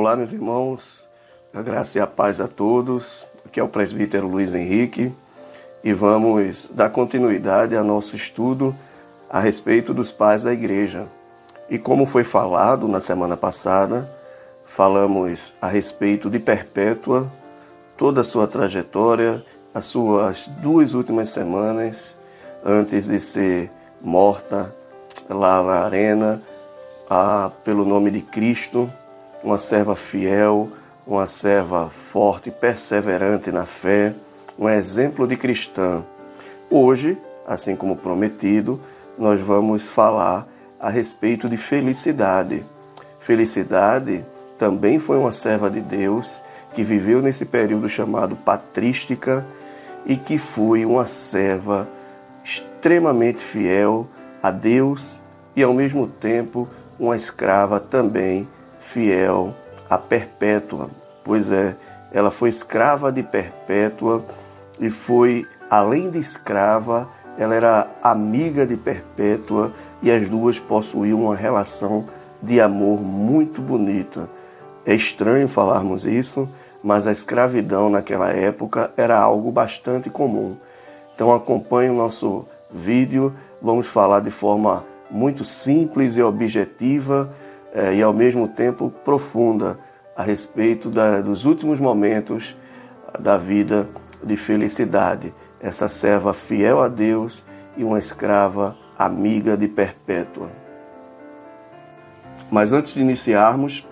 Olá, meus irmãos, a graça e a paz a todos. Aqui é o presbítero Luiz Henrique e vamos dar continuidade ao nosso estudo a respeito dos pais da igreja. E como foi falado na semana passada, falamos a respeito de Perpétua, toda a sua trajetória, as suas duas últimas semanas antes de ser morta lá na arena, a, pelo nome de Cristo, uma serva fiel, uma serva forte, perseverante na fé, um exemplo de cristã. Hoje, assim como prometido, nós vamos falar a respeito de felicidade. Felicidade também foi uma serva de Deus que viveu nesse período chamado patrística e que foi uma serva extremamente fiel a Deus e ao mesmo tempo uma escrava também fiel a Perpétua. Pois é, ela foi escrava de Perpétua e foi, além de escrava, ela era amiga de Perpétua e as duas possuíam uma relação de amor muito bonita. É estranho falarmos isso, mas a escravidão naquela época era algo bastante comum. Então acompanhe o nosso vídeo, vamos falar de forma muito simples e objetiva eh, e ao mesmo tempo profunda a respeito da, dos últimos momentos da vida de felicidade. Essa serva fiel a Deus e uma escrava amiga de Perpétua. Mas antes de iniciarmos,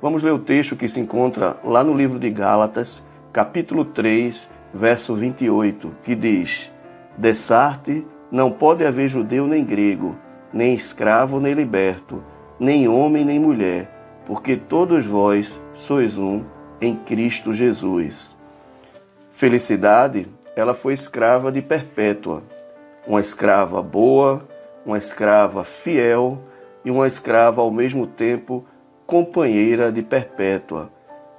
vamos ler o texto que se encontra lá no livro de Gálatas, capítulo 3, verso 28, que diz: Dessarte não pode haver judeu nem grego, nem escravo nem liberto, nem homem nem mulher, porque todos vós sois um em Cristo Jesus. Felicidade, ela foi escrava de Perpétua, uma escrava boa, uma escrava fiel e uma escrava ao mesmo tempo companheira de Perpétua.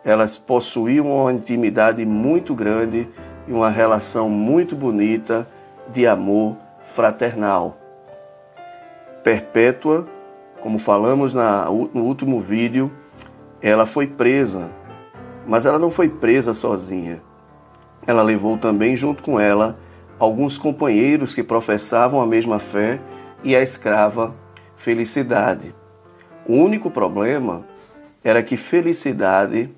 Elas possuíam uma intimidade muito grande e uma relação muito bonita de amor fraternal. Perpétua, como falamos na, no último vídeo, ela foi presa, mas ela não foi presa sozinha. Ela levou também junto com ela alguns companheiros que professavam a mesma fé e a escrava Felicidade. O único problema era que Felicidade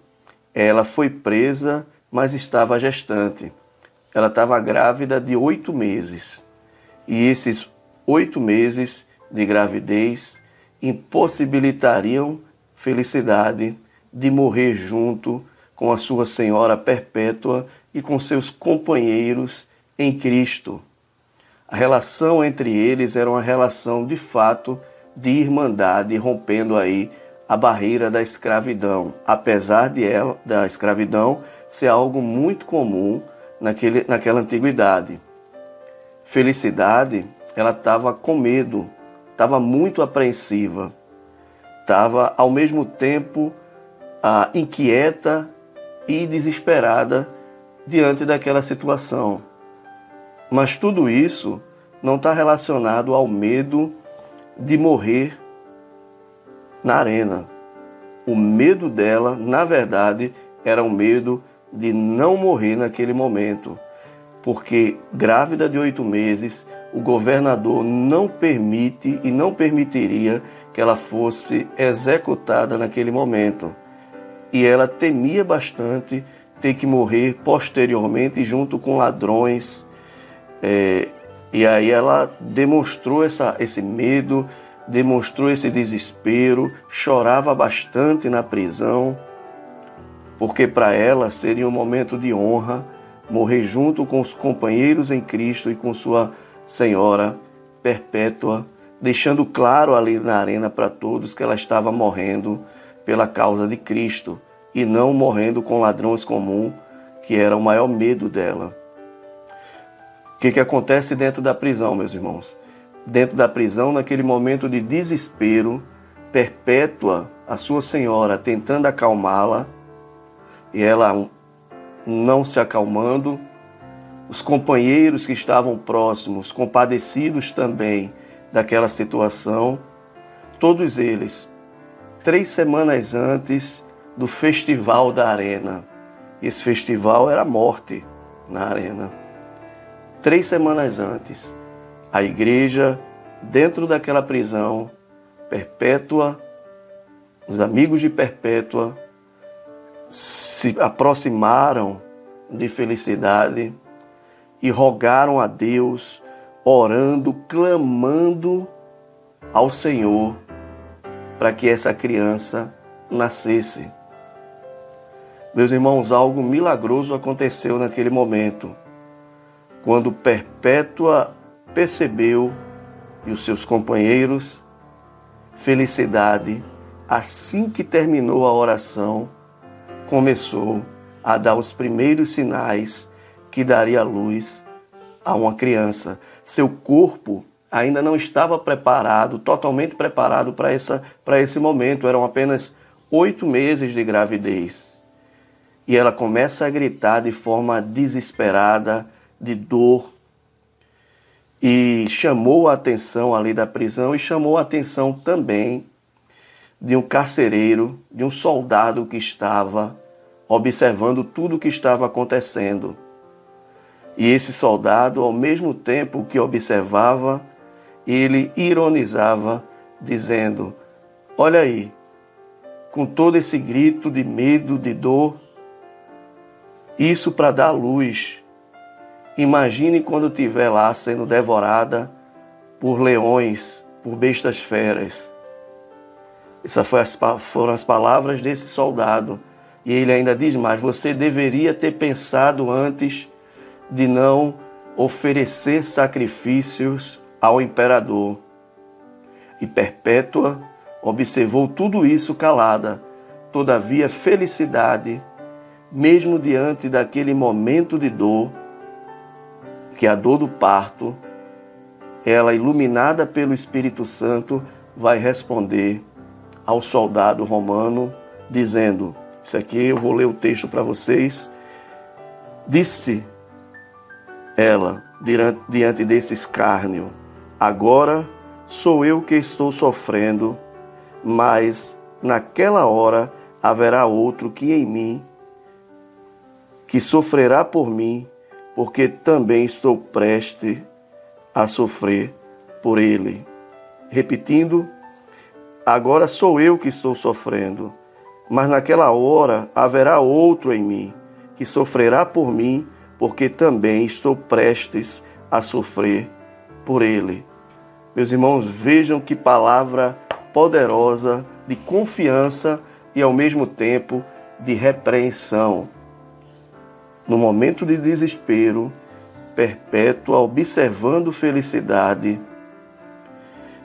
ela foi presa, mas estava gestante. Ela estava grávida de oito meses. E esses oito meses de gravidez impossibilitariam felicidade de morrer junto com a sua senhora perpétua e com seus companheiros em Cristo. A relação entre eles era uma relação de fato de irmandade, rompendo aí a barreira da escravidão, apesar de ela, da escravidão ser algo muito comum naquele, naquela antiguidade. Felicidade, ela estava com medo estava muito apreensiva, estava ao mesmo tempo ah, inquieta e desesperada diante daquela situação. Mas tudo isso não está relacionado ao medo de morrer na arena. O medo dela, na verdade, era o medo de não morrer naquele momento, porque grávida de oito meses, o governador não permite e não permitiria que ela fosse executada naquele momento. E ela temia bastante ter que morrer posteriormente junto com ladrões. É, e aí ela demonstrou essa, esse medo, demonstrou esse desespero, chorava bastante na prisão, porque para ela seria um momento de honra morrer junto com os companheiros em Cristo e com sua Senhora perpétua, deixando claro ali na arena para todos que ela estava morrendo pela causa de Cristo e não morrendo com ladrões comuns, que era o maior medo dela. O que, que acontece dentro da prisão, meus irmãos? Dentro da prisão, naquele momento de desespero, perpétua a sua senhora tentando acalmá-la, e ela não se acalmando, os companheiros que estavam próximos, compadecidos também daquela situação, todos eles, três semanas antes, do festival da arena. Esse festival era a morte na arena. Três semanas antes, a igreja, dentro daquela prisão, Perpétua, os amigos de Perpétua se aproximaram de felicidade e rogaram a Deus, orando, clamando ao Senhor para que essa criança nascesse. Meus irmãos, algo milagroso aconteceu naquele momento, quando Perpétua percebeu e os seus companheiros, felicidade, assim que terminou a oração, começou a dar os primeiros sinais que daria luz a uma criança. Seu corpo ainda não estava preparado, totalmente preparado para, essa, para esse momento. Eram apenas oito meses de gravidez. E ela começa a gritar de forma desesperada, de dor. E chamou a atenção ali da prisão e chamou a atenção também de um carcereiro, de um soldado que estava observando tudo o que estava acontecendo. E esse soldado, ao mesmo tempo que observava, ele ironizava, dizendo: Olha aí, com todo esse grito de medo, de dor, isso para dar luz. Imagine quando estiver lá sendo devorada por leões, por bestas feras. Essas foram as palavras desse soldado. E ele ainda diz mais: você deveria ter pensado antes de não oferecer sacrifícios ao imperador. E Perpétua observou tudo isso calada, todavia felicidade, mesmo diante daquele momento de dor, que a dor do parto, ela, iluminada pelo Espírito Santo, vai responder ao soldado romano, dizendo: Isso aqui eu vou ler o texto para vocês. Disse ela, diante desse escárnio: Agora sou eu que estou sofrendo, mas naquela hora haverá outro que em mim, que sofrerá por mim, porque também estou prestes a sofrer por ele. Repetindo, agora sou eu que estou sofrendo, mas naquela hora haverá outro em mim, que sofrerá por mim, porque também estou prestes a sofrer por ele. Meus irmãos, vejam que palavra poderosa de confiança e ao mesmo tempo de repreensão. No momento de desespero, Perpétua, observando felicidade,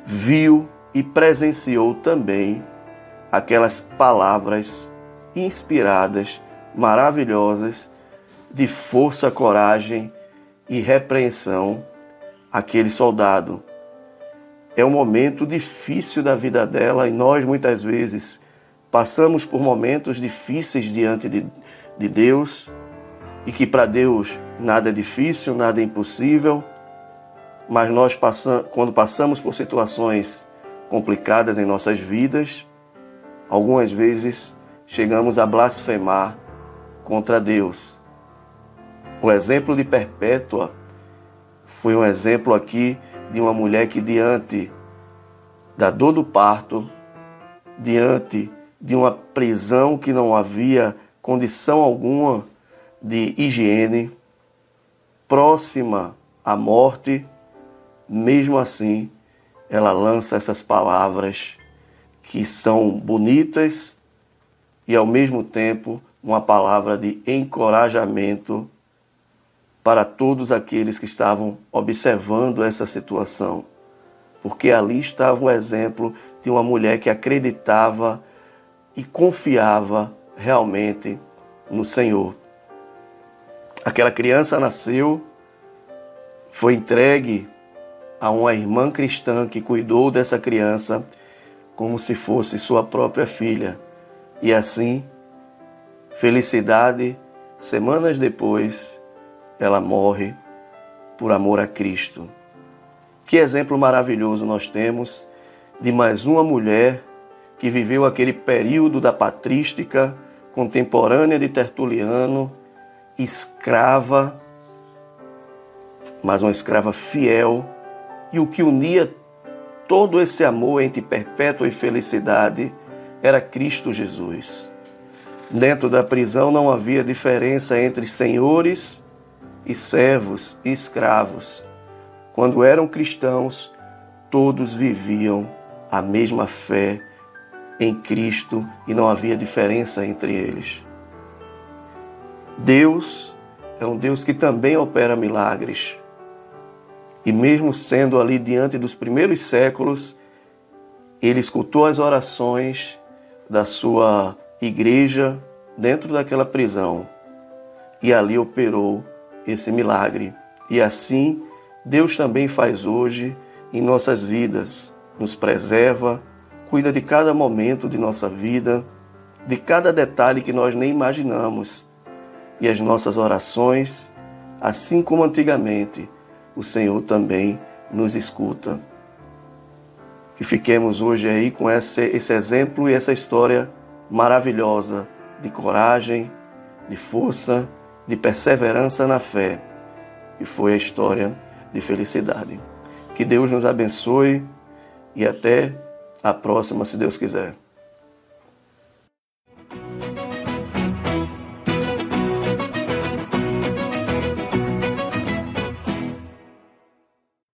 viu e presenciou também aquelas palavras inspiradas, maravilhosas, de força, coragem e repreensão aquele soldado. É um momento difícil da vida dela e nós muitas vezes passamos por momentos difíceis diante de, de Deus e que para Deus nada é difícil, nada é impossível, mas nós passam, quando passamos por situações complicadas em nossas vidas, algumas vezes chegamos a blasfemar contra Deus. O exemplo de Perpétua foi um exemplo aqui de uma mulher que, diante da dor do parto, diante de uma prisão que não havia condição alguma de higiene, próxima à morte, mesmo assim, ela lança essas palavras que são bonitas e ao mesmo tempo uma palavra de encorajamento para todos aqueles que estavam observando essa situação, porque ali estava o exemplo de uma mulher que acreditava e confiava realmente no Senhor. Aquela criança nasceu, foi entregue a uma irmã cristã que cuidou dessa criança como se fosse sua própria filha. E assim, felicidade, semanas depois, ela morre por amor a Cristo. Que exemplo maravilhoso nós temos de mais uma mulher que viveu aquele período da patrística contemporânea de Tertuliano, escrava, mas uma escrava fiel, e o que unia todo esse amor entre perpétua e felicidade era Cristo Jesus. Dentro da prisão não havia diferença entre senhores e servos e escravos. Quando eram cristãos, todos viviam a mesma fé em Cristo e não havia diferença entre eles. Deus é um Deus que também opera milagres. E mesmo sendo ali diante dos primeiros séculos, ele escutou as orações da sua igreja dentro daquela prisão e ali operou esse milagre. E assim Deus também faz hoje em nossas vidas, nos preserva, cuida de cada momento de nossa vida, de cada detalhe que nós nem imaginamos. E as nossas orações, assim como antigamente, o Senhor também nos escuta. Que fiquemos hoje aí com esse, esse exemplo e essa história maravilhosa de coragem, de força, de perseverança na fé, que foi a história de felicidade. Que Deus nos abençoe e até a próxima, se Deus quiser.